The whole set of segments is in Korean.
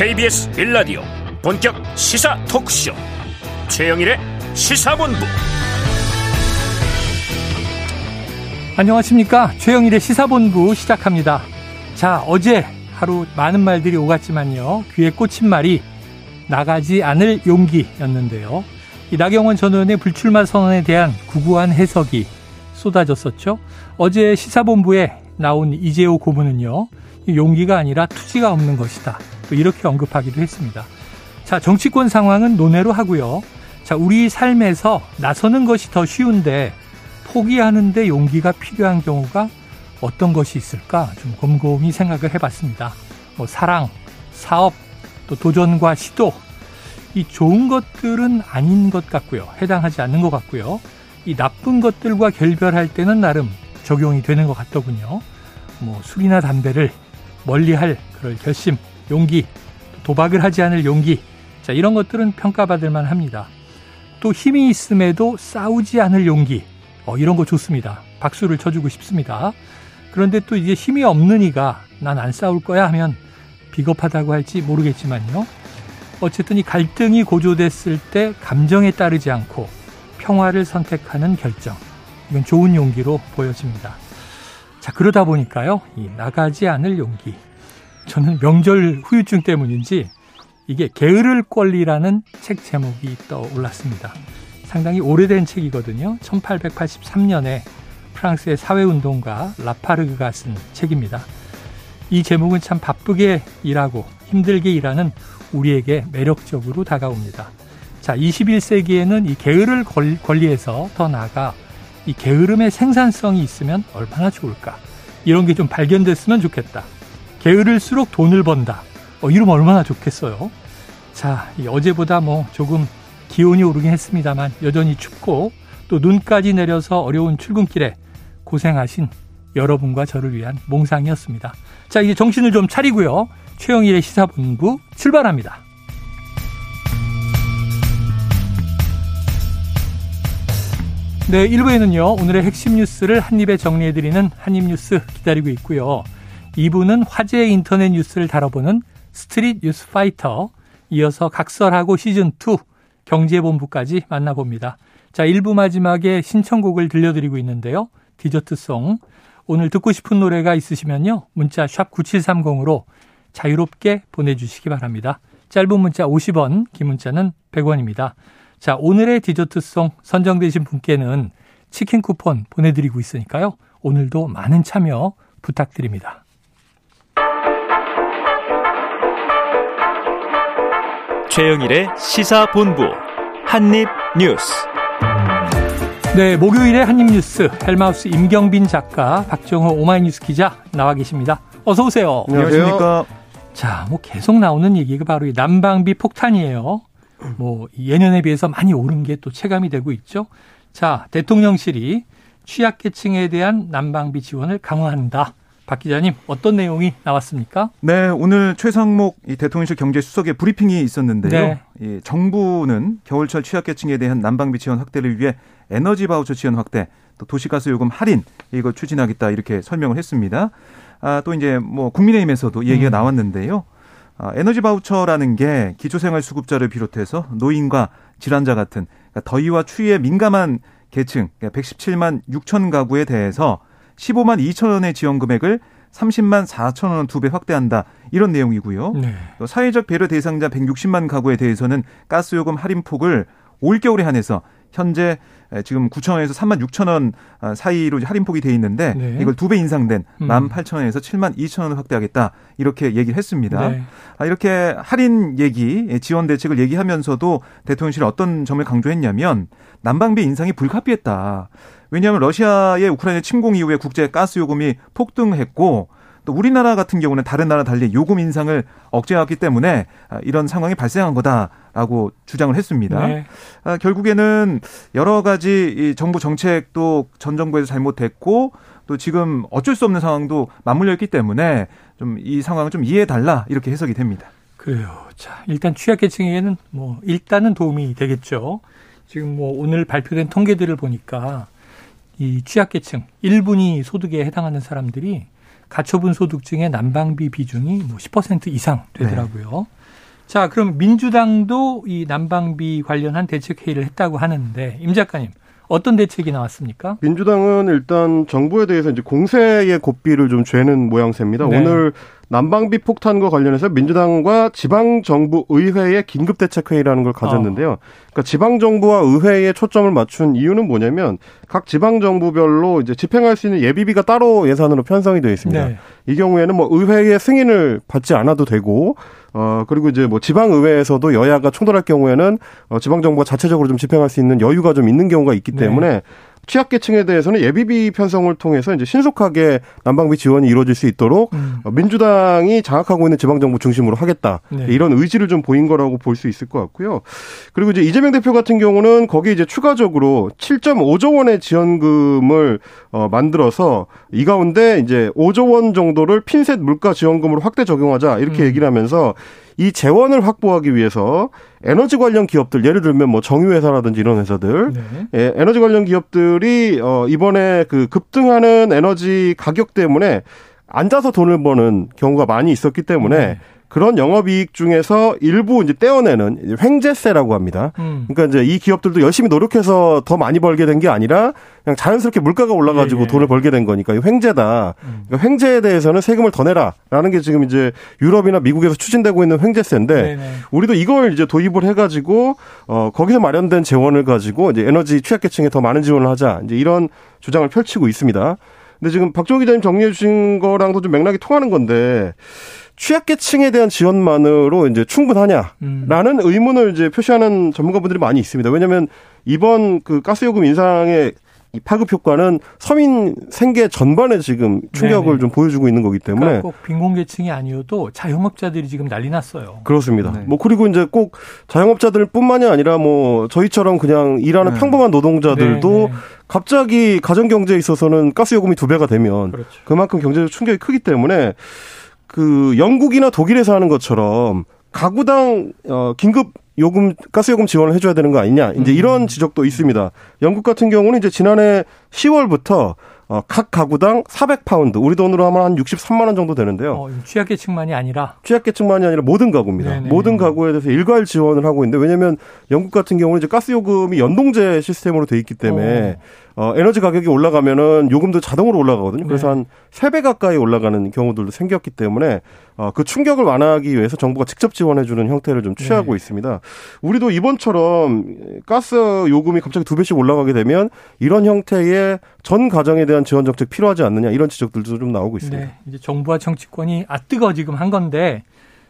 KBS 빌라디오 본격 시사 토크쇼. 최영일의 시사본부. 안녕하십니까? 최영일의 시사본부 시작합니다. 자 어제 하루 많은 말들이 오갔지만요. 귀에 꽂힌 말이 나가지 않을 용기였는데요. 이 나경원 전 의원의 불출마 선언에 대한 구구한 해석이 쏟아졌었죠. 어제 시사본부에 나온 이재호 고문은요. 용기가 아니라 투지가 없는 것이다 또 이렇게 언급하기도 했습니다. 자, 정치권 상황은 논외로 하고요. 자, 우리 삶에서 나서는 것이 더 쉬운데 포기하는데 용기가 필요한 경우가 어떤 것이 있을까 좀 곰곰이 생각을 해봤습니다. 뭐 사랑, 사업, 또 도전과 시도 이 좋은 것들은 아닌 것 같고요. 해당하지 않는 것 같고요. 이 나쁜 것들과 결별할 때는 나름 적용이 되는 것 같더군요. 뭐 술이나 담배를 멀리할 그럴 결심, 용기, 도박을 하지 않을 용기. 자, 이런 것들은 평가받을 만 합니다. 또 힘이 있음에도 싸우지 않을 용기. 어, 이런 거 좋습니다. 박수를 쳐주고 싶습니다. 그런데 또 이제 힘이 없는 이가 난 안 싸울 거야 하면 비겁하다고 할지 모르겠지만요. 어쨌든 이 갈등이 고조됐을 때 감정에 따르지 않고 평화를 선택하는 결정. 이건 좋은 용기로 보여집니다. 자, 그러다 보니까요. 이 나가지 않을 용기. 저는 명절 후유증 때문인지 이게 게으를 권리라는 책 제목이 떠올랐습니다. 상당히 오래된 책이거든요. 1883년에 프랑스의 사회운동가 라파르그가 쓴 책입니다. 이 제목은 참 바쁘게 일하고 힘들게 일하는 우리에게 매력적으로 다가옵니다. 자, 21세기에는 이 게으를 권리에서 더 나아가 이 게으름의 생산성이 있으면 얼마나 좋을까. 이런 게 좀 발견됐으면 좋겠다. 게으를수록 돈을 번다. 어, 이러면 얼마나 좋겠어요. 자, 어제보다 뭐 조금 기온이 오르긴 했습니다만 여전히 춥고 또 눈까지 내려서 어려운 출근길에 고생하신 여러분과 저를 위한 몽상이었습니다. 자, 이제 정신을 좀 차리고요. 최영일의 시사본부 출발합니다. 네, 1부에는요, 오늘의 핵심 뉴스를 한입에 정리해드리는 한입뉴스 기다리고 있고요. 2부는 화제의 인터넷 뉴스를 다뤄보는 스트릿 뉴스 파이터, 이어서 각설하고 시즌2 경제본부까지 만나봅니다. 자, 1부 마지막에 신청곡을 들려드리고 있는데요. 디저트송. 오늘 듣고 싶은 노래가 있으시면요. 문자 샵 9730으로 자유롭게 보내주시기 바랍니다. 짧은 문자 50원, 긴 문자는 100원입니다. 자, 오늘의 디저트송 선정되신 분께는 치킨 쿠폰 보내드리고 있으니까요. 오늘도 많은 참여 부탁드립니다. 최영일의 시사본부 한입뉴스. 네, 목요일의 한입뉴스 헬마우스 임경빈 작가, 박정호 오마이뉴스 기자 나와 계십니다. 어서 오세요. 안녕하십니까. 자, 뭐 계속 나오는 얘기가 바로 이 난방비 폭탄이에요. 뭐 예년에 비해서 많이 오른 게 또 체감이 되고 있죠. 자, 대통령실이 취약계층에 대한 난방비 지원을 강화한다. 박 기자님 어떤 내용이 나왔습니까? 네, 오늘 최상목 이 대통령실 경제수석의 브리핑이 있었는데요. 네. 이 정부는 겨울철 취약계층에 대한 난방비 지원 확대를 위해 에너지 바우처 지원 확대, 또 도시가스 요금 할인 이걸 추진하겠다 이렇게 설명을 했습니다. 아, 또 이제 뭐 국민의힘에서도 얘기가 음. 나왔는데요. 아, 에너지 바우처라는 게 기초생활수급자를 비롯해서 노인과 질환자 같은 그러니까 더위와 추위에 민감한 계층 117만 그러니까 6천 가구에 대해서 15만 2천 원의 지원 금액을 30만 4천 원 두 배 확대한다. 이런 내용이고요. 네. 또 사회적 배려 대상자 160만 가구에 대해서는 가스요금 할인폭을 올겨울에 한해서 현재 지금 9천 원에서 3만 6천 원 아, 사이로 할인폭이 돼 있는데 네. 이걸 두 배 인상된 음. 1만 8천 원에서 7만 2천 원을 확대하겠다 이렇게 얘기를 했습니다. 네. 아, 이렇게 할인 얘기, 지원 대책을 얘기하면서도 대통령실이 어떤 점을 강조했냐면 난방비 인상이 불가피했다. 왜냐하면 러시아의 우크라이나 침공 이후에 국제 가스 요금이 폭등했고 또 우리나라 같은 경우는 다른 나라 달리 요금 인상을 억제하기 때문에 아, 이런 상황이 발생한 거다 라고 주장을 했습니다. 네. 아, 결국에는 여러 가지 이 정부 정책도 전 정부에서 잘못했고 또 지금 어쩔 수 없는 상황도 맞물려 있기 때문에 좀 이 상황을 좀 이해해 달라 이렇게 해석이 됩니다. 그래요. 자, 일단 취약계층에게는 뭐 일단은 도움이 되겠죠. 지금 뭐 오늘 발표된 통계들을 보니까 이 취약계층 1분위 소득에 해당하는 사람들이 가처분 소득 중에 난방비 비중이 뭐 10% 이상 되더라고요. 네. 자, 그럼 민주당도 이 난방비 관련한 대책 회의를 했다고 하는데 임 작가님 어떤 대책이 나왔습니까? 민주당은 일단 정부에 대해서 이제 공세의 고삐를 좀 죄는 모양새입니다. 네. 오늘 난방비 폭탄과 관련해서 민주당과 지방정부 의회의 긴급대책회의라는 걸 가졌는데요. 그러니까 지방정부와 의회에 초점을 맞춘 이유는 뭐냐면 각 지방정부별로 이제 집행할 수 있는 예비비가 따로 예산으로 편성이 되어 있습니다. 네. 이 경우에는 뭐 의회의 승인을 받지 않아도 되고 어, 그리고 이제 뭐 지방 의회에서도 여야가 충돌할 경우에는 어, 지방 정부가 자체적으로 좀 집행할 수 있는 여유가 좀 있는 경우가 있기 네. 때문에 네. 취약계층에 대해서는 예비비 편성을 통해서 이제 신속하게 난방비 지원이 이루어질 수 있도록 음. 어, 민주당이 장악하고 있는 지방정부 중심으로 하겠다 네. 이런 의지를 좀 보인 거라고 볼 수 있을 것 같고요. 그리고 이제 이재명 대표 같은 경우는 거기 이제 추가적으로 7.5조 원의 지원금을 어, 만들어서 이 가운데 이제 5조 원 정도를 핀셋 물가 지원금으로 확대 적용하자 이렇게 음. 얘기를 하면서 이 재원을 확보하기 위해서 에너지 관련 기업들 예를 들면 뭐 정유회사라든지 이런 회사들 네. 예, 에너지 관련 기업들이 어 이번에 그 급등하는 에너지 가격 때문에 앉아서 돈을 버는 경우가 많이 있었기 때문에 네. 그런 영업이익 중에서 일부 이제 떼어내는 횡재세라고 합니다. 음. 그러니까 이제 이 기업들도 열심히 노력해서 더 많이 벌게 된 게 아니라 그냥 자연스럽게 물가가 올라가지고 예, 예. 돈을 벌게 된 거니까 이 횡재다. 음. 그러니까 횡재에 대해서는 세금을 더 내라라는 게 지금 이제 유럽이나 미국에서 추진되고 있는 횡재세인데 네네. 네. 우리도 이걸 이제 도입을 해가지고 어 거기서 마련된 재원을 가지고 이제 에너지 취약계층에 더 많은 지원을 하자 이제 이런 주장을 펼치고 있습니다. 근데 지금 박종호 기자님 정리해 주신 거랑도 좀 맥락이 통하는 건데 취약계층에 대한 지원만으로 이제 충분하냐라는 음. 의문을 이제 표시하는 전문가분들이 많이 있습니다. 왜냐하면 이번 그 가스요금 인상의 이 파급 효과는 서민 생계 전반에 지금 충격을 네네. 좀 보여주고 있는 거기 때문에 그러니까 꼭 빈곤계층이 아니어도 자영업자들이 지금 난리 났어요. 그렇습니다. 네. 뭐 그리고 이제 꼭 자영업자들뿐만이 아니라 뭐 저희처럼 그냥 일하는 네. 평범한 노동자들도 네네. 갑자기 가정 경제에 있어서는 가스 요금이 두 배가 되면 그렇죠. 그만큼 경제적 충격이 크기 때문에 그 영국이나 독일에서 하는 것처럼 가구당 어 긴급 요금 가스 요금 지원을 해줘야 되는 거 아니냐 이제 음. 이런 지적도 있습니다. 영국 같은 경우는 이제 지난해 10월부터 어, 각 가구당 400파운드, 우리 돈으로 하면 한 63만 원 정도 되는데요. 어, 취약계층만이 아니라 취약계층만이 아니라 모든 가구입니다. 네네. 모든 가구에 대해서 일괄 지원을 하고 있는데 왜냐하면 영국 같은 경우는 이제 가스 요금이 연동제 시스템으로 돼 있기 때문에 어. 어, 에너지 가격이 올라가면은 요금도 자동으로 올라가거든요. 그래서 네. 한3배 가까이 올라가는 경우들도 생겼기 때문에 어, 그 충격을 완화하기 위해서 정부가 직접 지원해주는 형태를 좀 취하고 네. 있습니다. 우리도 이번처럼 가스 요금이 갑자기 두 배씩 올라가게 되면 이런 형태의 전 가정에 대한 지원 정책 필요하지 않느냐 이런 지적들도 좀 나오고 있습니다. 네. 이제 정부와 정치권이 아뜨거 지금 한 건데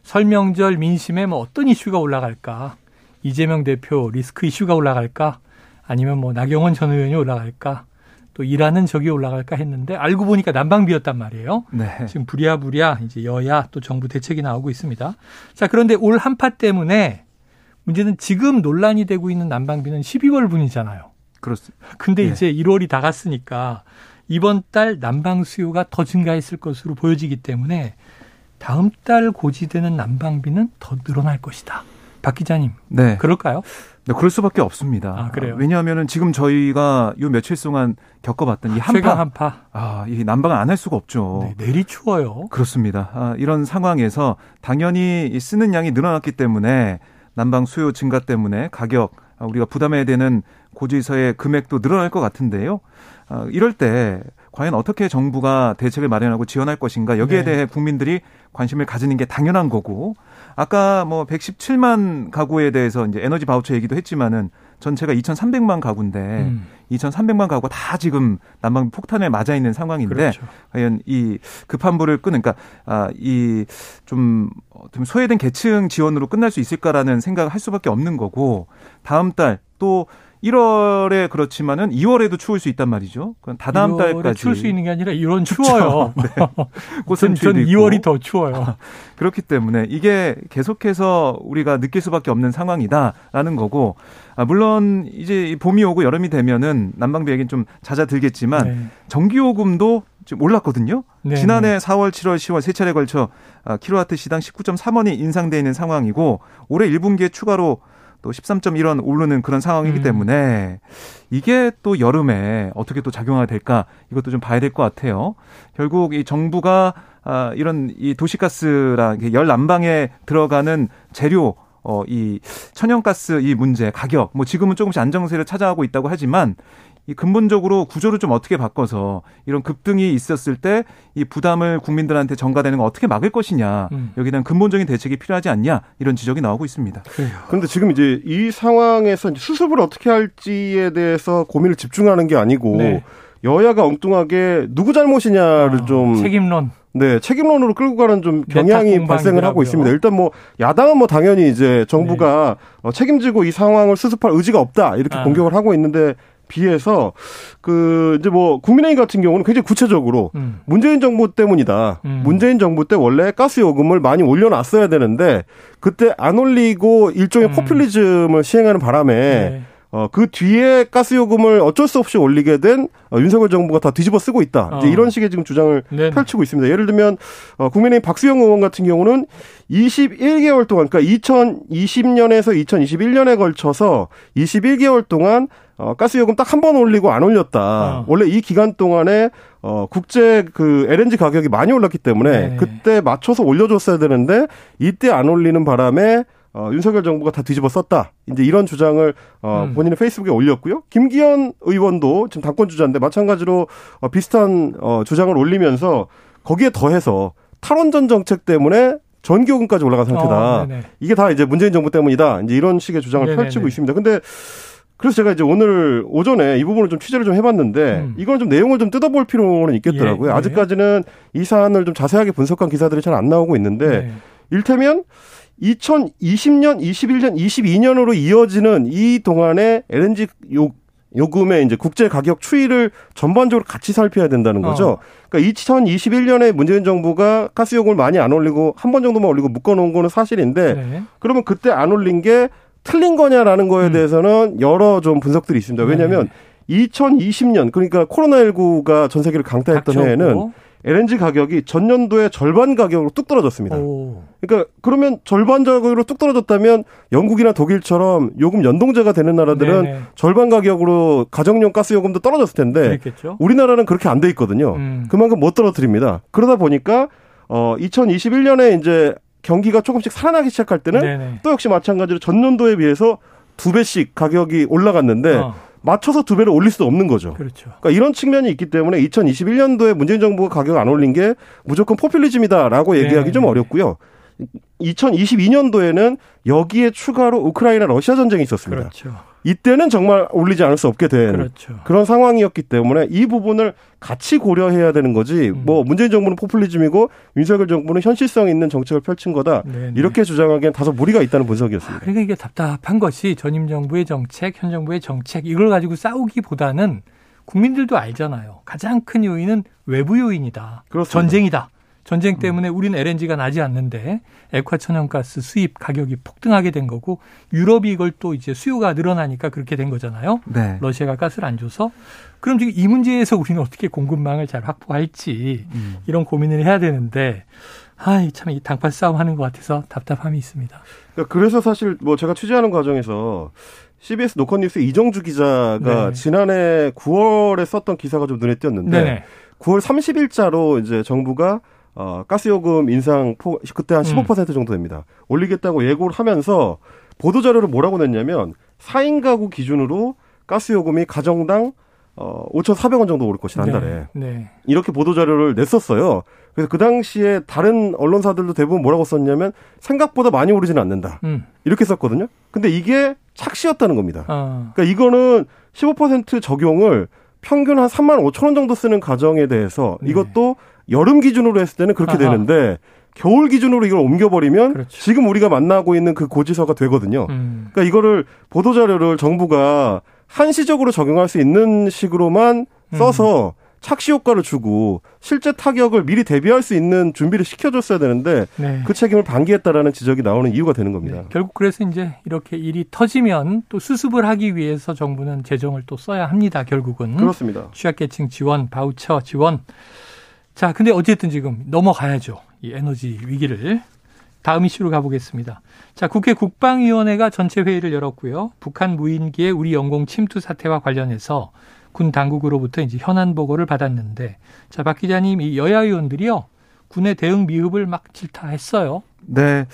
설명절 민심에 뭐 어떤 이슈가 올라갈까? 이재명 대표 리스크 이슈가 올라갈까? 아니면 뭐 나경원 전 의원이 올라갈까? 또 일하는 적이 올라갈까 했는데 알고 보니까 난방비였단 말이에요. 네. 지금 부랴부랴 이제 여야 또 정부 대책이 나오고 있습니다. 자, 그런데 올 한파 때문에 문제는 지금 논란이 되고 있는 난방비는 12월 분이잖아요. 그렇습니다. 근데 네. 이제 1월이 다 갔으니까 이번 달 난방 수요가 더 증가했을 것으로 보여지기 때문에 다음 달 고지되는 난방비는 더 늘어날 것이다. 박 기자님. 네. 그럴까요? 네, 그럴 수밖에 없습니다. 아, 그래요? 왜냐하면은 지금 저희가 요 며칠 동안 겪어봤던 이 아, 한파, 한파. 아, 이 난방을 안 할 수가 없죠. 네, 내리 추워요. 그렇습니다. 아, 이런 상황에서 당연히 쓰는 양이 늘어났기 때문에 난방 수요 증가 때문에 가격 아, 우리가 부담해야 되는 고지서의 금액도 늘어날 것 같은데요. 아, 이럴 때 과연 어떻게 정부가 대책을 마련하고 지원할 것인가 여기에 네. 대해 국민들이 관심을 가지는 게 당연한 거고 아까 뭐 117만 가구에 대해서 이제 에너지 바우처 얘기도 했지만은 전체가 2,300만 가구인데 음. 2,300만 가구가 다 지금 난방 폭탄에 맞아 있는 상황인데 그렇죠. 과연 이 급한 불을 끄는 그러니까 아, 이좀 좀 소외된 계층 지원으로 끝날 수 있을까라는 생각을 할 수밖에 없는 거고 다음 달 또 1월에 그렇지만은 2월에도 추울 수 있단 말이죠. 그건 다다음 달까지 추울 수 있는 게 아니라 1월은 추워요. 네. 전, 전 2월이 더 추워요. 그렇기 때문에 이게 계속해서 우리가 느낄 수밖에 없는 상황이다라는 거고 아, 물론 이제 봄이 오고 여름이 되면은 난방비 얘기는 좀 잦아들겠지만 네. 전기요금도 좀 올랐거든요. 네. 지난해 4월, 7월, 10월 세 차례 걸쳐 아, 킬로와트 시당 19.3원이 인상돼 있는 상황이고 올해 1분기에 추가로 또 13.1원 오르는 그런 상황이기 음. 때문에 이게 또 여름에 어떻게 또 작용이 될까 이것도 좀 봐야 될 것 같아요. 결국 이 정부가 아, 이런 이 도시가스랑 열 난방에 들어가는 재료 어, 이 천연가스 이 문제, 가격, 뭐 지금은 조금씩 안정세를 찾아가고 있다고 하지만 이 근본적으로 구조를 좀 어떻게 바꿔서 이런 급등이 있었을 때 이 부담을 국민들한테 전가되는 거 어떻게 막을 것이냐 음. 여기에 대한 근본적인 대책이 필요하지 않냐 이런 지적이 나오고 있습니다. 그래요. 그런데 지금 이제 이 상황에서 수습을 어떻게 할지에 대해서 고민을 집중하는 게 아니고 네. 여야가 엉뚱하게 누구 잘못이냐를 어, 좀 책임론 네, 책임론으로 끌고 가는 좀 경향이 발생을 하고 있습니다. 일단 뭐 야당은 뭐 당연히 이제 정부가 네. 어, 책임지고 이 상황을 수습할 의지가 없다 이렇게 아. 공격을 하고 있는데 비해서 그 이제 뭐 국민의힘 같은 경우는 굉장히 구체적으로 음. 문재인 정부 때문이다. 음. 문재인 정부 때 원래 가스 요금을 많이 올려놨어야 되는데 그때 안 올리고 일종의 음. 포퓰리즘을 시행하는 바람에 네. 어, 그 뒤에 가스 요금을 어쩔 수 없이 올리게 된 어, 윤석열 정부가 다 뒤집어 쓰고 있다. 어. 이제 이런 식의 지금 주장을 네네. 펼치고 있습니다. 예를 들면 어, 국민의힘 박수영 의원 같은 경우는 21개월 동안 그러니까 2020년에서 2021년에 걸쳐서 21개월 동안 어, 가스 요금 딱 한 번 올리고 안 올렸다. 어. 원래 이 기간 동안에 어, 국제 그 LNG 가격이 많이 올랐기 때문에 네네. 그때 맞춰서 올려줬어야 되는데 이때 안 올리는 바람에 어, 윤석열 정부가 다 뒤집어 썼다. 이제 이런 주장을 어, 음. 본인의 페이스북에 올렸고요. 김기현 의원도 지금 당권 주자인데 마찬가지로 어, 비슷한 어, 주장을 올리면서 거기에 더해서 탈원전 정책 때문에 전기요금까지 올라간 상태다. 어, 이게 다 이제 문재인 정부 때문이다. 이제 이런 식의 주장을 네네네. 펼치고 있습니다. 근데 그래서 제가 이제 오늘 오전에 이 부분을 좀 취재를 좀 해봤는데 음. 이건 좀 내용을 좀 뜯어볼 필요는 있겠더라고요. 예, 예. 아직까지는 이 사안을 좀 자세하게 분석한 기사들이 잘 안 나오고 있는데 네. 일테면 2020년, 21년, 22년으로 이어지는 이 동안의 LNG 요, 요금의 이제 국제 가격 추이를 전반적으로 같이 살펴야 된다는 거죠. 어. 그러니까 2021년에 문재인 정부가 가스 요금을 많이 안 올리고 한 번 정도만 올리고 묶어 놓은 거는 사실인데 네. 그러면 그때 안 올린 게 틀린 거냐라는 거에 음. 대해서는 여러 좀 분석들이 있습니다. 왜냐하면 네. 2020년 그러니까 코로나19가 전 세계를 강타했던 닥쳤고. 해에는 LNG 가격이 전년도에 절반 가격으로 뚝 떨어졌습니다. 오. 그러니까 그러면 절반 가격으로 뚝 떨어졌다면 영국이나 독일처럼 요금 연동제가 되는 나라들은 네네. 절반 가격으로 가정용 가스 요금도 떨어졌을 텐데 그랬겠죠? 우리나라는 그렇게 안 돼 있거든요. 음. 그만큼 못 떨어뜨립니다. 그러다 보니까 어 2021년에 이제 경기가 조금씩 살아나기 시작할 때는 네네. 또 역시 마찬가지로 전년도에 비해서 두 배씩 가격이 올라갔는데 어. 맞춰서 두 배를 올릴 수도 없는 거죠. 그렇죠. 그러니까 이런 측면이 있기 때문에 2021년도에 문재인 정부가 가격 안 올린 게 무조건 포퓰리즘이다라고 얘기하기 네. 좀 어렵고요. 2022년도에는 여기에 추가로 우크라이나 러시아 전쟁이 있었습니다. 그렇죠. 이때는 정말 올리지 않을 수 없게 된 그렇죠. 그런 상황이었기 때문에 이 부분을 같이 고려해야 되는 거지. 음. 뭐 문재인 정부는 포퓰리즘이고 윤석열 정부는 현실성 있는 정책을 펼친 거다. 네네. 이렇게 주장하기엔 다소 무리가 있다는 분석이었습니다. 아, 그러니까 이게 답답한 것이 전임 정부의 정책, 현 정부의 정책 이걸 가지고 싸우기보다는 국민들도 알잖아요. 가장 큰 요인은 외부 요인이다. 그렇습니다. 전쟁이다. 전쟁 때문에 우리는 LNG가 나지 않는데 액화 천연가스 수입 가격이 폭등하게 된 거고 유럽이 이걸 또 이제 수요가 늘어나니까 그렇게 된 거잖아요. 네. 러시아가 가스를 안 줘서 그럼 지금 이 문제에서 우리는 어떻게 공급망을 잘 확보할지 음. 이런 고민을 해야 되는데 아이 참 이 당판 싸움 하는 것 같아서 답답함이 있습니다. 그러니까 그래서 사실 뭐 제가 취재하는 과정에서 CBS 노컷뉴스 이정주 기자가 네. 지난해 9월에 썼던 기사가 좀 눈에 띄었는데 네 9월 30일자로 이제 정부가 어, 가스요금 인상 포, 그때 한 15% 음. 정도 됩니다. 올리겠다고 예고를 하면서 보도자료를 뭐라고 냈냐면 4인 가구 기준으로 가스요금이 가정당 어, 5,400원 정도 오를 것이다, 한 네. 달에. 네, 네. 이렇게 보도자료를 냈었어요. 그래서 그 당시에 다른 언론사들도 대부분 뭐라고 썼냐면 생각보다 많이 오르지는 않는다. 음. 이렇게 썼거든요. 근데 이게 착시였다는 겁니다. 어. 그러니까 이거는 15% 적용을 평균 한 3만 5천 원 정도 쓰는 가정에 대해서 네. 이것도 여름 기준으로 했을 때는 그렇게 아하. 되는데 겨울 기준으로 이걸 옮겨버리면 그렇죠. 지금 우리가 만나고 있는 그 고지서가 되거든요. 음. 그러니까 이거를 보도 자료를 정부가 한시적으로 적용할 수 있는 식으로만 음. 써서 음. 착시 효과를 주고 실제 타격을 미리 대비할 수 있는 준비를 시켜줬어야 되는데 네. 그 책임을 방기했다라는 지적이 나오는 이유가 되는 겁니다. 네. 결국 그래서 이제 이렇게 일이 터지면 또 수습을 하기 위해서 정부는 재정을 또 써야 합니다. 결국은 그렇습니다. 취약계층 지원, 바우처 지원 자, 근데 어쨌든 지금 넘어가야죠. 이 에너지 위기를. 다음 이슈로 가보겠습니다. 자, 국회 국방위원회가 전체 회의를 열었고요. 북한 무인기의 우리 영공 침투 사태와 관련해서 군 당국으로부터 이제 현안 보고를 받았는데, 자, 박 기자님, 이 여야 의원들이요. 군의 대응 미흡을 막 질타했어요. 네.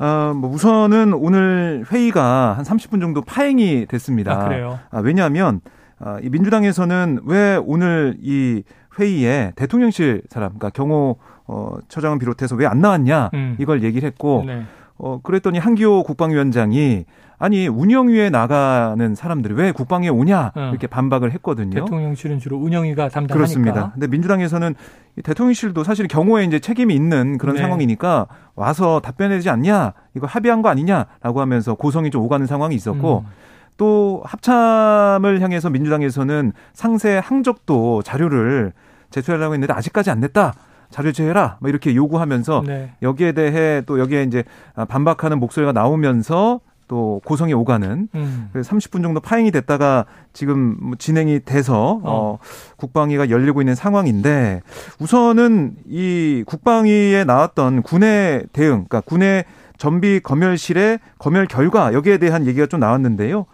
어, 뭐 우선은 오늘 회의가 한 30분 정도 파행이 됐습니다. 아, 그래요? 아, 왜냐하면 아, 이 민주당에서는 왜 오늘 이 회의에 대통령실 사람, 그러니까 경호 어, 처장을 비롯해서 왜 안 나왔냐 음. 이걸 얘기를 했고 네. 어, 그랬더니 한기호 국방위원장이 아니 운영위에 나가는 사람들이 왜 국방에 오냐 어. 이렇게 반박을 했거든요. 대통령실은 주로 운영위가 담당하니까. 그렇습니다. 근데 민주당에서는 대통령실도 사실 경호에 이제 책임이 있는 그런 네. 상황이니까 와서 답변해야지 않냐 이거 합의한 거 아니냐라고 하면서 고성이 좀 오가는 상황이 있었고. 음. 또 합참을 향해서 민주당에서는 상세 항적도 자료를 제출하려고 했는데 아직까지 안 냈다. 자료 제해라. 뭐 이렇게 요구하면서 네. 여기에 대해 또 여기에 이제 반박하는 목소리가 나오면서 또 고성이 오가는 음. 30분 정도 파행이 됐다가 지금 뭐 진행이 돼서 어. 어, 국방위가 열리고 있는 상황인데 우선은 이 국방위에 나왔던 군의 대응, 그러니까 군의 전비 검열실의 검열 결과 여기에 대한 얘기가 좀 나왔는데요.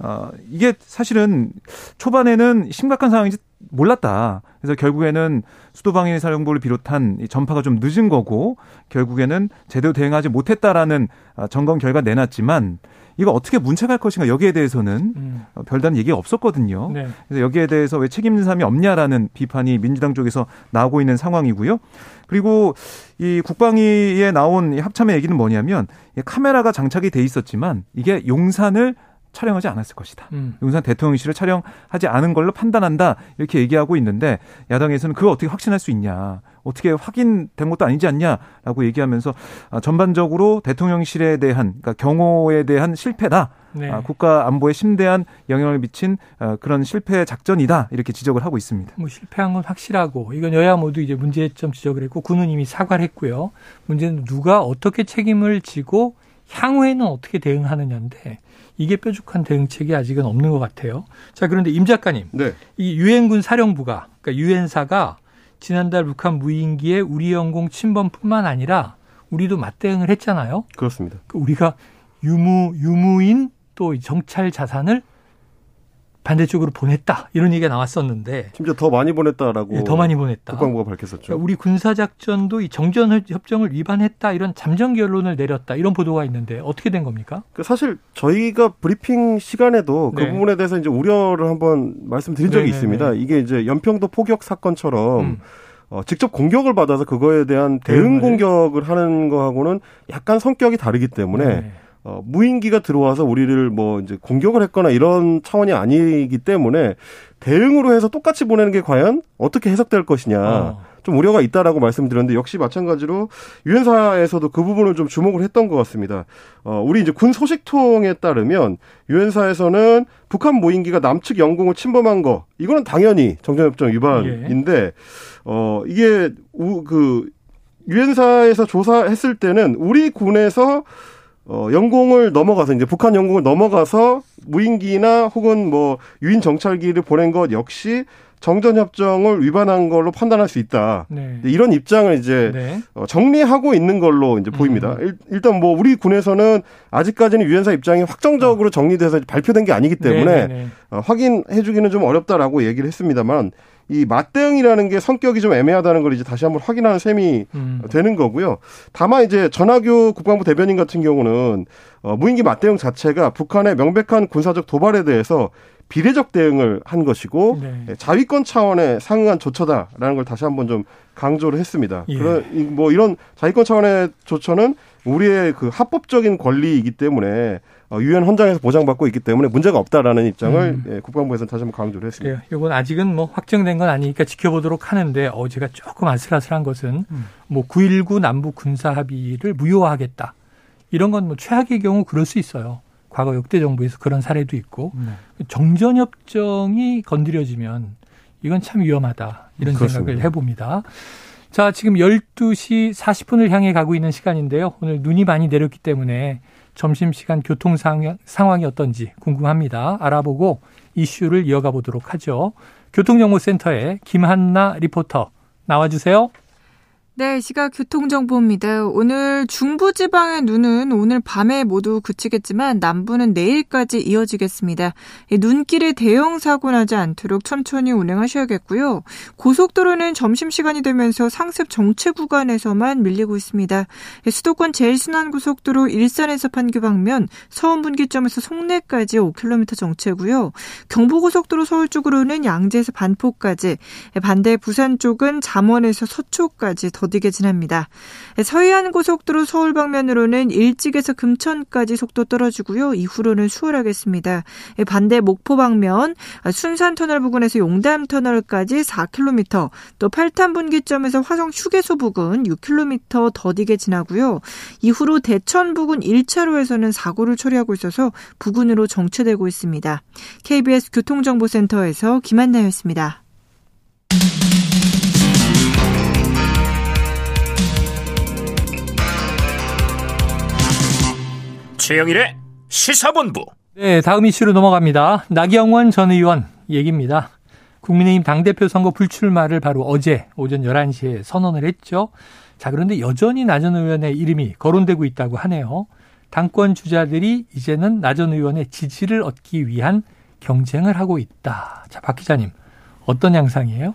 어, 이게 사실은 초반에는 심각한 상황인지 몰랐다. 그래서 결국에는 수도방위사령부를 비롯한 이 전파가 좀 늦은 거고 결국에는 제대로 대응하지 못했다라는 아, 점검 결과 내놨지만 이거 어떻게 문책할 것인가 여기에 대해서는 음. 어, 별다른 얘기가 없었거든요. 네. 그래서 여기에 대해서 왜 책임 있는 사람이 없냐라는 비판이 민주당 쪽에서 나오고 있는 상황이고요. 그리고 이 국방위에 나온 이 합참의 얘기는 뭐냐면 카메라가 장착이 돼 있었지만 이게 용산을 촬영하지 않았을 것이다. 음. 용산 대통령실을 촬영하지 않은 걸로 판단한다. 이렇게 얘기하고 있는데 야당에서는 그걸 어떻게 확신할 수 있냐. 어떻게 확인된 것도 아니지 않냐라고 얘기하면서 아, 전반적으로 대통령실에 대한 그러니까 경호에 대한 실패다. 네. 아, 국가 안보에 심대한 영향을 미친 아, 그런 실패 작전이다 이렇게 지적을 하고 있습니다. 뭐 실패한 건 확실하고 이건 여야 모두 이제 문제점 지적을 했고 군은 이미 사과를 했고요. 문제는 누가 어떻게 책임을 지고 향후에는 어떻게 대응하느냐인데 이게 뾰족한 대응책이 아직은 없는 것 같아요. 자, 그런데 임 작가님. 네. 이 유엔군 사령부가, 그러니까 유엔사가 지난달 북한 무인기의 우리 영공 침범뿐만 아니라 우리도 맞대응을 했잖아요. 그렇습니다. 그 우리가 유무, 유무인 또 정찰 자산을 반대쪽으로 보냈다 이런 얘기가 나왔었는데 심지어 더 많이 보냈다라고 네, 더 많이 보냈다. 국방부가 밝혔었죠. 그러니까 우리 군사 작전도 이 정전 협정을 위반했다 이런 잠정 결론을 내렸다 이런 보도가 있는데 어떻게 된 겁니까? 그 사실 저희가 브리핑 시간에도 그 네. 부분에 대해서 이제 우려를 한번 말씀드린 적이 네네네. 있습니다. 이게 이제 연평도 포격 사건처럼 음. 어, 직접 공격을 받아서 그거에 대한 대응 공격을 하는 거하고는 약간 성격이 다르기 때문에. 네. 어, 무인기가 들어와서 우리를 뭐 이제 공격을 했거나 이런 차원이 아니기 때문에 대응으로 해서 똑같이 보내는 게 과연 어떻게 해석될 것이냐. 어. 좀 우려가 있다라고 말씀드렸는데 역시 마찬가지로 유엔사에서도 그 부분을 좀 주목을 했던 것 같습니다. 어, 우리 이제 군 소식통에 따르면 유엔사에서는 북한 무인기가 남측 영공을 침범한 거 이거는 당연히 정전협정 위반인데 예. 어, 이게 우, 그 유엔사에서 조사했을 때는 우리 군에서 어, 영공을 넘어가서 이제 북한 영공을 넘어가서 무인기나 혹은 뭐 유인 정찰기를 보낸 것 역시 정전 협정을 위반한 걸로 판단할 수 있다. 네. 이런 입장을 이제 네. 어, 정리하고 있는 걸로 이제 보입니다. 음. 일, 단 뭐 우리 군에서는 아직까지는 유엔사 입장이 확정적으로 어. 정리돼서 발표된 게 아니기 때문에 네, 네, 네. 어, 확인해주기는 좀 어렵다라고 얘기를 했습니다만 이 맞대응이라는 게 성격이 좀 애매하다는 걸 이제 다시 한번 확인하는 셈이 음. 되는 거고요. 다만 이제 전하교 국방부 대변인 같은 경우는 어, 무인기 맞대응 자체가 북한의 명백한 군사적 도발에 대해서 비례적 대응을 한 것이고 네. 예, 자위권 차원의 상응한 조처다라는 걸 다시 한번 좀 강조를 했습니다. 예. 그런 뭐 이런 자위권 차원의 조처는 우리의 그 합법적인 권리이기 때문에 어, 유엔 헌장에서 보장받고 있기 때문에 문제가 없다라는 입장을 음. 예, 국방부에서는 다시 한번 강조를 했습니다. 예, 이건 아직은 뭐 확정된 건 아니니까 지켜보도록 하는데 어제가 조금 아슬아슬한 것은 음. 뭐9.19 남북 군사 합의를 무효화하겠다. 이런 건 뭐 최악의 경우 그럴 수 있어요. 과거 역대 정부에서 그런 사례도 있고 네. 정전 협정이 건드려지면 이건 참 위험하다. 이런 그렇습니다. 생각을 해 봅니다. 자, 지금 12시 40분을 향해 가고 있는 시간인데요. 오늘 눈이 많이 내렸기 때문에 점심시간 교통 상황이 어떤지 궁금합니다. 알아보고 이슈를 이어가 보도록 하죠. 교통정보센터의 김한나 리포터 나와주세요. 네, 시각 교통정보입니다. 오늘 중부지방의 눈은 오늘 밤에 모두 그치겠지만 남부는 내일까지 이어지겠습니다. 눈길에 대형 사고 나지 않도록 천천히 운행하셔야겠고요. 고속도로는 점심시간이 되면서 상습 정체 구간에서만 밀리고 있습니다. 수도권 제일순환고속도로 일산에서 판교 방면 서운 분기점에서 송내까지 5km 정체고요. 경부고속도로 서울 쪽으로는 양재에서 반포까지, 반대 부산 쪽은 잠원에서 서초까지 더 더디게 지납니다. 서해안 고속도로 서울 방면으로는 일찍에서 금천까지 속도 떨어지고요. 이후로는 수월하겠습니다. 반대 목포 방면 순산 터널 부근에서 용담 터널까지 4km, 또 팔탄 분기점에서 화성 휴게소 부근 6km 더디게 지나고요. 이후로 대천 부근 1차로에서는 사고를 처리하고 있어서 부근으로 정체되고 있습니다. KBS 교통정보센터에서 김한나였습니다. 최영일의 시사본부. 네, 다음 이슈로 넘어갑니다. 나경원 전 의원 얘기입니다. 국민의힘 당대표 선거 불출마를 바로 어제 오전 11시에 선언을 했죠. 자, 그런데 여전히 나 전 의원의 이름이 거론되고 있다고 하네요. 당권 주자들이 이제는 나 전 의원의 지지를 얻기 위한 경쟁을 하고 있다. 자, 박 기자님, 어떤 양상이에요?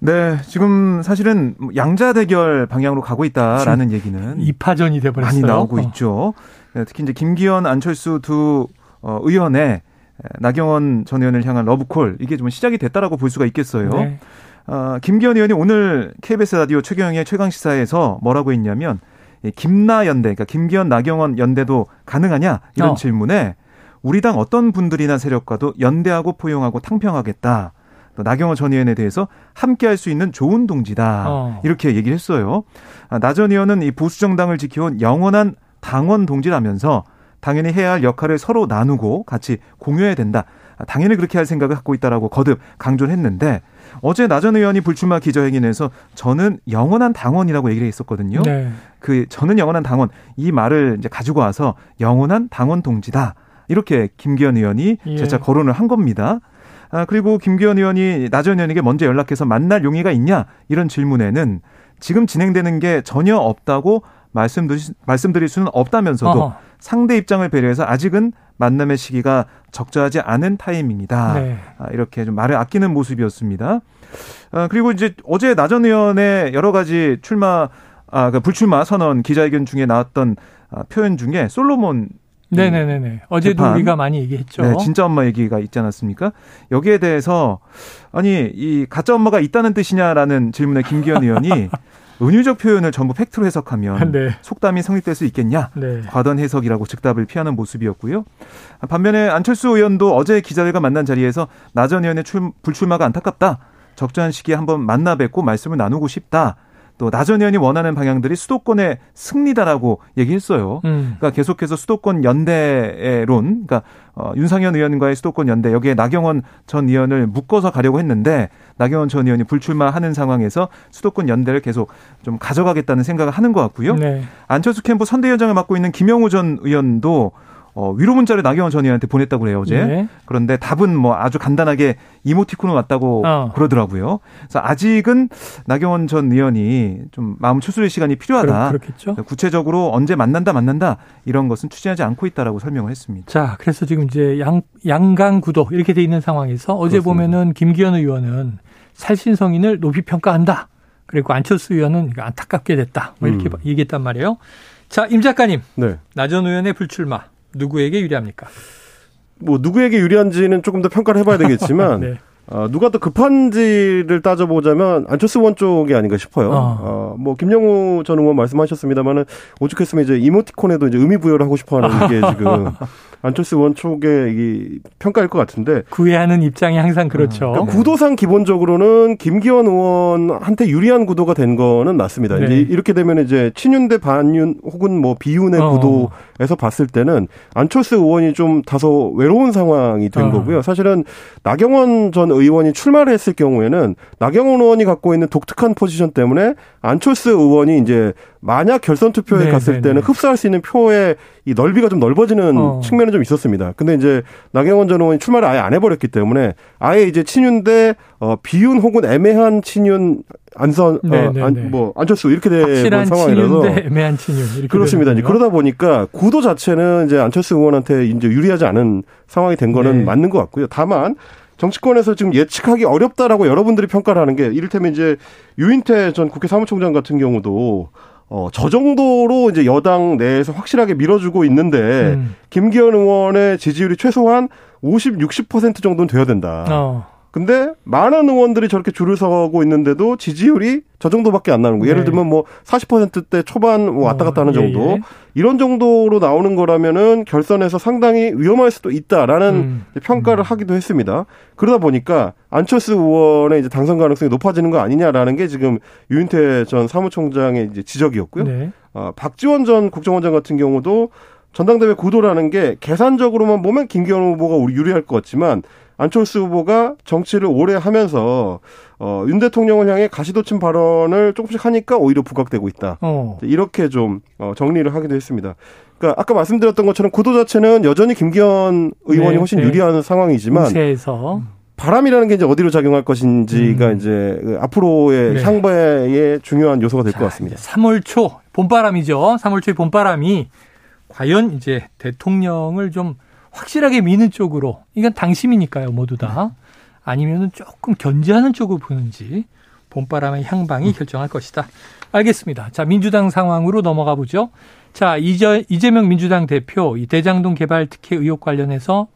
네, 지금 사실은 양자 대결 방향으로 가고 있다라는 얘기는 이파전이 돼버렸어요. 많이 나오고 어. 있죠. 네, 특히 이제 김기현, 안철수 두 어, 의원의 나경원 전 의원을 향한 러브콜 이게 좀 시작이 됐다라고 볼 수가 있겠어요. 네. 어, 김기현 의원이 오늘 KBS 라디오 최경영의 최강 시사에서 뭐라고 했냐면 김나 연대, 그러니까 김기현, 나경원 연대도 가능하냐 이런 어. 질문에 우리 당 어떤 분들이나 세력과도 연대하고 포용하고 탕평하겠다. 또 나경원 전 의원에 대해서 함께 할 수 있는 좋은 동지다. 어. 이렇게 얘기를 했어요. 아, 나전 의원은 이 보수 정당을 지켜온 영원한 당원 동지라면서 당연히 해야 할 역할을 서로 나누고 같이 공유해야 된다. 당연히 그렇게 할 생각을 갖고 있다라고 거듭 강조를 했는데 어제 나 전 의원이 불출마 기자회견에서 저는 영원한 당원이라고 얘기를 했었거든요. 네. 그 저는 영원한 당원 이 말을 이제 가지고 와서 영원한 당원 동지다. 이렇게 김기현 의원이 예. 재차 거론을 한 겁니다. 아, 그리고 김기현 의원이 나 전 의원에게 먼저 연락해서 만날 용의가 있냐 이런 질문에는 지금 진행되는 게 전혀 없다고 말씀드릴, 말씀드릴 수는 없다면서도 어허. 상대 입장을 배려해서 아직은 만남의 시기가 적절하지 않은 타이밍이다. 네. 아, 이렇게 좀 말을 아끼는 모습이었습니다. 아, 그리고 이제 어제 나전 의원의 여러 가지 출마, 아, 그 불출마 선언 기자회견 중에 나왔던 아, 표현 중에 솔로몬 네네네네. 어제도 재판. 우리가 많이 얘기했죠. 네, 진짜 엄마 얘기가 있지 않았습니까? 여기에 대해서 아니 이 가짜 엄마가 있다는 뜻이냐라는 질문에 김기현 의원이 은유적 표현을 전부 팩트로 해석하면 네. 속담이 성립될 수 있겠냐? 네. 과도한 해석이라고 즉답을 피하는 모습이었고요. 반면에 안철수 의원도 어제 기자들과 만난 자리에서 나 전 의원의 출, 불출마가 안타깝다. 적절한 시기에 한번 만나 뵙고 말씀을 나누고 싶다. 또 나전 의원이 원하는 방향들이 수도권의 승리다라고 얘기했어요. 음. 그러니까 계속해서 수도권 연대론, 그러니까 어, 윤상현 의원과의 수도권 연대 여기에 나경원 전 의원을 묶어서 가려고 했는데 나경원 전 의원이 불출마하는 상황에서 수도권 연대를 계속 좀 가져가겠다는 생각을 하는 것 같고요. 네. 안철수 캠프 선대위원장을 맡고 있는 김영우 전 의원도 어, 위로 문자를 나경원 전 의원한테 보냈다고 그래요, 어제. 네. 그런데 답은 뭐 아주 간단하게 이모티콘을 왔다고 어. 그러더라고요. 그래서 아직은 나경원 전 의원이 좀 마음 추스릴 시간이 필요하다. 그렇, 겠죠 구체적으로 언제 만난다, 만난다 이런 것은 추진하지 않고 있다라고 설명을 했습니다. 자, 그래서 지금 이제 양, 양강 구도 이렇게 돼 있는 상황에서 어제 그렇습니다. 보면은 김기현 의원은 살신성인을 높이 평가한다. 그리고 안철수 의원은 안타깝게 됐다. 뭐 이렇게 음. 얘기했단 말이에요. 자, 임 작가님. 네. 나전 의원의 불출마. 누구에게 유리합니까? 뭐 누구에게 유리한지는 조금 더 평가를 해봐야 되겠지만 네. 어, 누가 더 급한지를 따져보자면 안철수 의원 쪽이 아닌가 싶어요. 어. 어, 뭐 김영우 전 의원 말씀하셨습니다만은 오죽했으면 이제 이모티콘에도 이제 의미 부여를 하고 싶어하는 게 지금 안철수 의원 쪽의 이 평가일 것 같은데 구애하는 입장이 항상 그렇죠. 그러니까 구도상 기본적으로는 김기현 의원한테 유리한 구도가 된 거는 맞습니다. 네. 이제 이렇게 되면 이제 친윤 대 반윤 혹은 뭐 비윤의 어. 구도에서 봤을 때는 안철수 의원이 좀 다소 외로운 상황이 된 어. 거고요. 사실은 나경원 전 의원이 출마를 했을 경우에는 나경원 의원이 갖고 있는 독특한 포지션 때문에 안철수 의원이 이제 만약 결선 투표에 네, 갔을 네, 때는 네. 흡수할 수 있는 표의 이 넓이가 좀 넓어지는 어. 측면이 좀 있었습니다. 근데 이제 나경원 전 의원이 출마를 아예 안 해버렸기 때문에 아예 이제 친윤 대 어, 비윤 혹은 애매한 친윤 안선 네, 어, 네, 안, 네. 뭐 안철수 이렇게 된 상황이라서 애매한 친윤 이렇게 그렇습니다. 이제 그러다 보니까 구도 자체는 이제 안철수 의원한테 이제 유리하지 않은 상황이 된 거는 네. 맞는 것 같고요. 다만 정치권에서 지금 예측하기 어렵다라고 여러분들이 평가를 하는 게 이를테면 이제 유인태 전 국회 사무총장 같은 경우도 어, 저 정도로 이제 여당 내에서 확실하게 밀어주고 있는데 음. 김기현 의원의 지지율이 최소한 50, 60% 정도는 돼야 된다. 어. 근데 많은 의원들이 저렇게 줄을 서고 있는데도 지지율이 저 정도밖에 안 나오는 거. 예를 네. 들면 뭐 40%대 초반 뭐 왔다 갔다 하는 어, 정도. 예, 예. 이런 정도로 나오는 거라면은 결선에서 상당히 위험할 수도 있다라는 음. 평가를 음. 하기도 했습니다. 그러다 보니까 안철수 의원의 이제 당선 가능성이 높아지는 거 아니냐라는 게 지금 유인태 전 사무총장의 이제 지적이었고요. 네. 어, 박지원 전 국정원장 같은 경우도 전당대회 구도라는 게 계산적으로만 보면 김기현 후보가 우리 유리할 것 같지만 안철수 후보가 정치를 오래 하면서 어, 윤 대통령을 향해 가시도친 발언을 조금씩 하니까 오히려 부각되고 있다. 어. 이렇게 좀 어, 정리를 하기도 했습니다. 그러니까 아까 말씀드렸던 것처럼 구도 자체는 여전히 김기현 의원이 네, 훨씬 네. 유리한 상황이지만 우세에서. 바람이라는 게 이제 어디로 작용할 것인지가 음. 이제 그 앞으로의 네. 향배의 중요한 요소가 될 것 같습니다. 3월 초 봄바람이죠. 3월 초의 봄바람이 과연 이제 대통령을 좀 확실하게 미는 쪽으로 이건 당심이니까요 모두 다 아니면은 조금 견제하는 쪽으로 보는지 봄바람의 향방이 음. 결정할 것이다. 알겠습니다. 자 민주당 상황으로 넘어가 보죠. 자 이재, 이재명 민주당 대표 이 대장동 개발 특혜 의혹 관련해서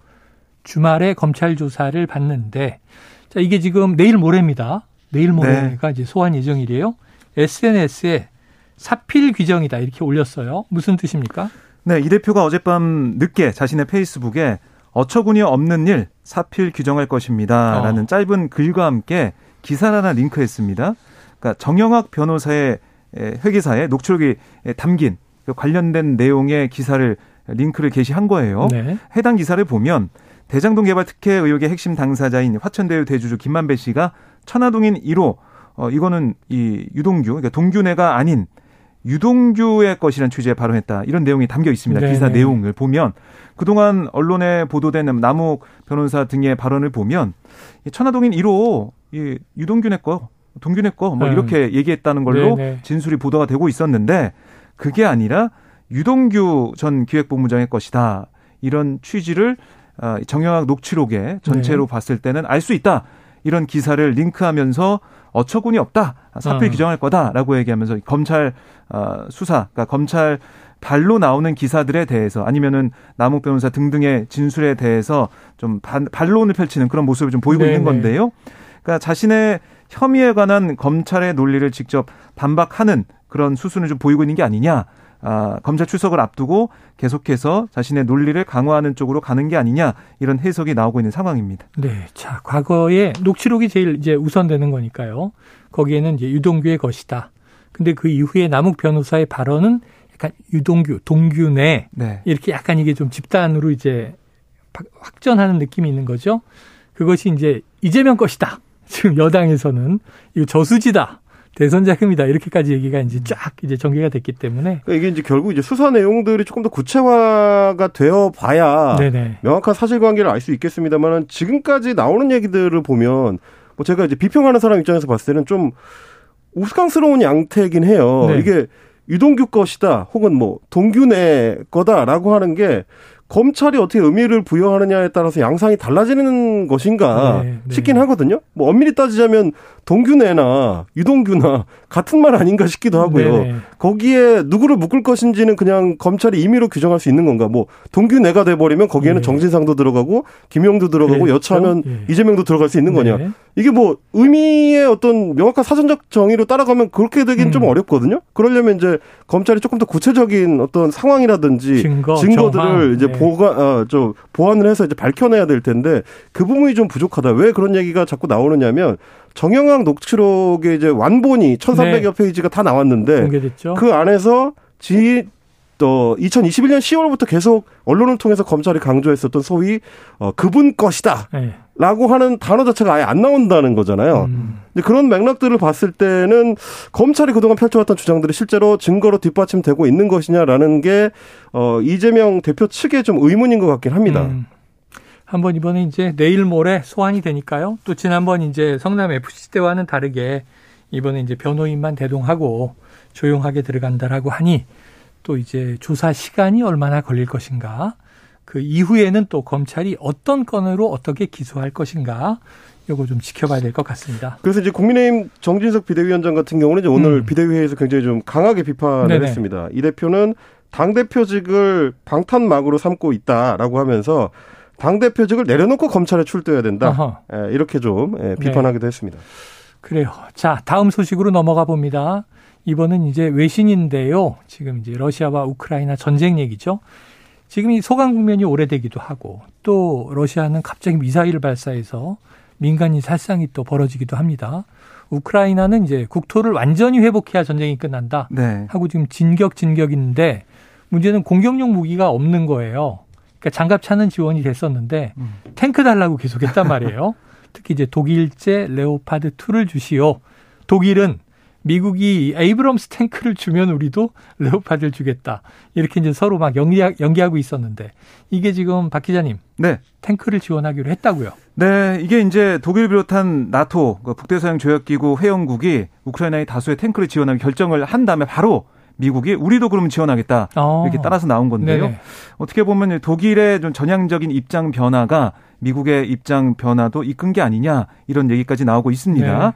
주말에 검찰 조사를 받는데 자 이게 지금 내일 모레입니다. 내일 모레가 네. 이제 소환 예정이래요. SNS에 사필 규정이다 이렇게 올렸어요. 무슨 뜻입니까? 네, 이 대표가 어젯밤 늦게 자신의 페이스북에 어처구니 없는 일 사필 규정할 것입니다. 라는 어. 짧은 글과 함께 기사를 하나 링크했습니다. 그러니까 정영학 변호사의 회계사에 녹취록이 담긴 그 관련된 내용의 기사를 링크를 게시한 거예요. 네. 해당 기사를 보면 대장동 개발 특혜 의혹의 핵심 당사자인 화천대유 대주주 김만배 씨가 천화동인 1호 어 이거는 이 유동규 그러니까 동규네가 아닌 유동규의 것이라는 취지에 발언했다. 이런 내용이 담겨 있습니다. 네네. 기사 내용을 보면 그동안 언론에 보도된 남욱 변호사 등의 발언을 보면 천하동인 1호 이 유동규네 거, 동규네 거뭐 네. 이렇게 얘기했다는 걸로 네네. 진술이 보도가 되고 있었는데 그게 아니라 유동규 전 기획본부장의 것이다. 이런 취지를 아, 정영학 녹취록에 전체로 네. 봤을 때는 알 수 있다. 이런 기사를 링크하면서 어처구니 없다. 사필 어. 규정할 거다라고 얘기하면서 검찰 어, 수사, 그러니까 검찰 발로 나오는 기사들에 대해서 아니면은 남욱 변호사 등등의 진술에 대해서 좀 반, 반론을 펼치는 그런 모습을 좀 보이고 네네. 있는 건데요. 그러니까 자신의 혐의에 관한 검찰의 논리를 직접 반박하는 그런 수순을 좀 보이고 있는 게 아니냐. 아, 검찰 출석을 앞두고 계속해서 자신의 논리를 강화하는 쪽으로 가는 게 아니냐 이런 해석이 나오고 있는 상황입니다. 네, 자 과거에 녹취록이 제일 이제 우선되는 거니까요. 거기에는 이제 유동규의 것이다. 근데 그 이후에 남욱 변호사의 발언은 약간 유동규, 동규네 네. 이렇게 약간 이게 좀 집단으로 이제 확전하는 느낌이 있는 거죠. 그것이 이제 이재명 것이다. 지금 여당에서는 이거 저수지다. 대선 자금이다 이렇게까지 얘기가 이제 쫙 이제 전개가 됐기 때문에 그러니까 이게 이제 결국 이제 수사 내용들이 조금 더 구체화가 되어 봐야 네네. 명확한 사실관계를 알 수 있겠습니다만은 지금까지 나오는 얘기들을 보면 뭐 제가 이제 비평하는 사람 입장에서 봤을 때는 좀 우스꽝스러운 양태이긴 해요. 네. 이게 유동규 것이다 혹은 뭐 동규네 거다라고 하는 게 검찰이 어떻게 의미를 부여하느냐에 따라서 양상이 달라지는 것인가 네, 네. 싶긴 하거든요. 뭐 엄밀히 따지자면 동규네나 유동규나 같은 말 아닌가 싶기도 하고요. 네, 네. 거기에 누구를 묶을 것인지는 그냥 검찰이 임의로 규정할 수 있는 건가. 뭐 동규네가 돼버리면 거기에는 네. 정진상도 들어가고 김용도 들어가고 그렇죠? 여차하면 예. 이재명도 들어갈 수 있는 거냐. 네. 이게 뭐 의미의 어떤 명확한 사전적 정의로 따라가면 그렇게 되긴 음. 좀 어렵거든요. 그러려면 이제 검찰이 조금 더 구체적인 어떤 상황이라든지 증거, 증거들을 이제 보가 어, 저 보완을 해서 이제 밝혀내야 될 텐데 그 부분이 좀 부족하다. 왜 그런 얘기가 자꾸 나오느냐면 정영학 녹취록에 이제 완본이 1,300여 네. 페이지가 다 나왔는데 공개됐죠. 그 안에서 지 또 2021년 10월부터 계속 언론을 통해서 검찰이 강조했었던 소위 어 그분 것이다. 네. 라고 하는 단어 자체가 아예 안 나온다는 거잖아요. 음. 그런 맥락들을 봤을 때는 검찰이 그동안 펼쳐왔던 주장들이 실제로 증거로 뒷받침되고 있는 것이냐라는 게 어, 이재명 대표 측의 좀 의문인 것 같긴 합니다. 음. 한번 이번에 이제 내일 모레 소환이 되니까요. 또 지난번 이제 성남 FC 때와는 다르게 이번에 이제 변호인만 대동하고 조용하게 들어간다라고 하니 또 이제 조사 시간이 얼마나 걸릴 것인가 그 이후에는 또 검찰이 어떤 건으로 어떻게 기소할 것인가 요거 좀 지켜봐야 될 것 같습니다. 그래서 이제 국민의힘 정진석 비대위원장 같은 경우는 이제 오늘 음. 비대위에서 굉장히 좀 강하게 비판을 네네. 했습니다. 이 대표는 당 대표직을 방탄막으로 삼고 있다라고 하면서 당 대표직을 내려놓고 검찰에 출두해야 된다. 예, 이렇게 좀 예, 비판하기도 네. 했습니다. 그래요. 자, 다음 소식으로 넘어가 봅니다. 이번은 이제 외신인데요. 지금 이제 러시아와 우크라이나 전쟁 얘기죠. 지금 이 소강 국면이 오래되기도 하고 또 러시아는 갑자기 미사일을 발사해서 민간인 살상이 또 벌어지기도 합니다. 우크라이나는 이제 국토를 완전히 회복해야 전쟁이 끝난다 네. 하고 지금 진격 진격인데 문제는 공격용 무기가 없는 거예요. 그러니까 장갑 차는 지원이 됐었는데 음. 탱크 달라고 계속 했단 말이에요. 특히 이제 독일제 레오파드 2를 주시오. 독일은 미국이 에이브럼스 탱크를 주면 우리도 레오파드를 주겠다. 이렇게 이제 서로 막 연기, 연기하고 있었는데 이게 지금 박 기자님. 네. 탱크를 지원하기로 했다고요. 네, 이게 이제 독일 비롯한 나토 그 북대서양 조약기구 회원국이 우크라이나의 다수의 탱크를 지원하기 결정을 한 다음에 바로 미국이 우리도 그러면 지원하겠다 어. 이렇게 따라서 나온 건데요. 네네. 어떻게 보면 독일의 좀 전향적인 입장 변화가 미국의 입장 변화도 이끈 게 아니냐 이런 얘기까지 나오고 있습니다. 네.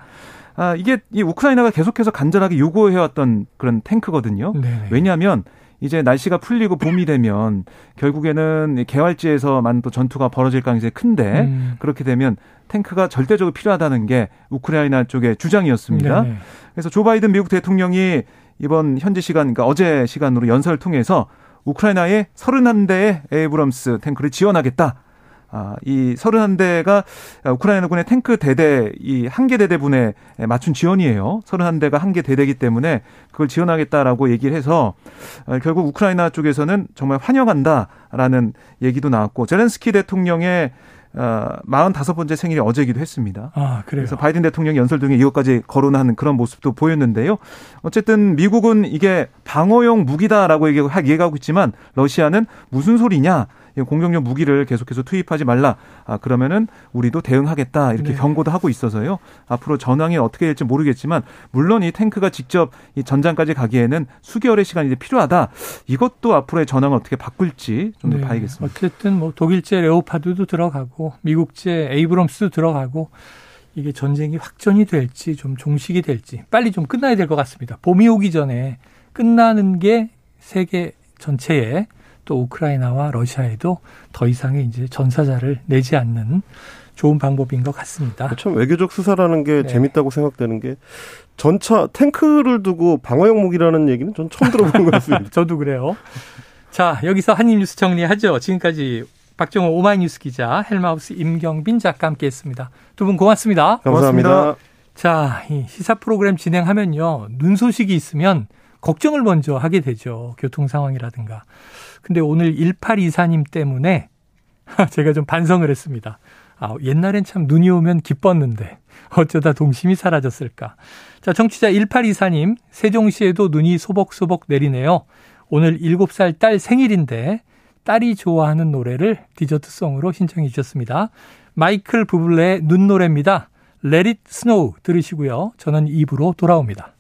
아, 이게 이 우크라이나가 계속해서 간절하게 요구해왔던 그런 탱크거든요. 네 왜냐하면 이제 날씨가 풀리고 봄이 되면 결국에는 개활지에서만 또 전투가 벌어질 가능성이 큰데 음. 그렇게 되면 탱크가 절대적으로 필요하다는 게 우크라이나 쪽의 주장이었습니다. 네 그래서 조 바이든 미국 대통령이 이번 현지 시간, 그러니까 어제 시간으로 연설을 통해서 우크라이나에 31대의 에이브럼스 탱크를 지원하겠다. 아, 이 31대가 우크라이나군의 탱크 대대 이 한 개 대대분에 맞춘 지원이에요. 31대가 한 개 대대기 때문에 그걸 지원하겠다라고 얘기를 해서 아, 결국 우크라이나 쪽에서는 정말 환영한다라는 얘기도 나왔고 제렌스키 대통령의 어, 45번째 생일이 어제기도 했습니다. 아? 그래서 바이든 대통령 연설 등에 이것까지 거론하는 그런 모습도 보였는데요. 어쨌든 미국은 이게 방어용 무기다라고 얘기하고 있지만 러시아는 무슨 소리냐? 공격용 무기를 계속해서 투입하지 말라. 아, 그러면은 우리도 대응하겠다. 이렇게 네. 경고도 하고 있어서요. 앞으로 전황이 어떻게 될지 모르겠지만 물론 이 탱크가 직접 이 전장까지 가기에는 수개월의 시간이 필요하다. 이것도 앞으로의 전황을 어떻게 바꿀지 좀더 네. 봐야겠습니다. 어쨌든 뭐 독일제 레오파드도 들어가고 미국제 에이브럼스도 들어가고 이게 전쟁이 확전이 될지 좀 종식이 될지 빨리 좀 끝나야 될 것 같습니다. 봄이 오기 전에 끝나는 게 세계 전체에 또 우크라이나와 러시아에도 더 이상의 이제 전사자를 내지 않는 좋은 방법인 것 같습니다. 참 외교적 수사라는 게 네. 재밌다고 생각되는 게 전차 탱크를 두고 방어용 무기라는 얘기는 전 처음 들어본 것 같습니다. 저도 그래요. 자 여기서 한입 뉴스 정리하죠. 지금까지 박정호 오마이뉴스 기자, 헬마우스 임경빈 작가 함께했습니다. 두 분 고맙습니다. 감사합니다. 고맙습니다. 자, 이 시사 프로그램 진행하면요 눈 소식이 있으면 걱정을 먼저 하게 되죠. 교통 상황이라든가. 근데 오늘 1824님 때문에 제가 좀 반성을 했습니다. 아, 옛날엔 참 눈이 오면 기뻤는데 어쩌다 동심이 사라졌을까. 자, 정치자 1824님, 세종시에도 눈이 소복소복 내리네요. 오늘 7살 딸 생일인데 딸이 좋아하는 노래를 디저트송으로 신청해 주셨습니다. 마이클 부블레의 눈 노래입니다. Let it snow 들으시고요. 저는 입으로 돌아옵니다.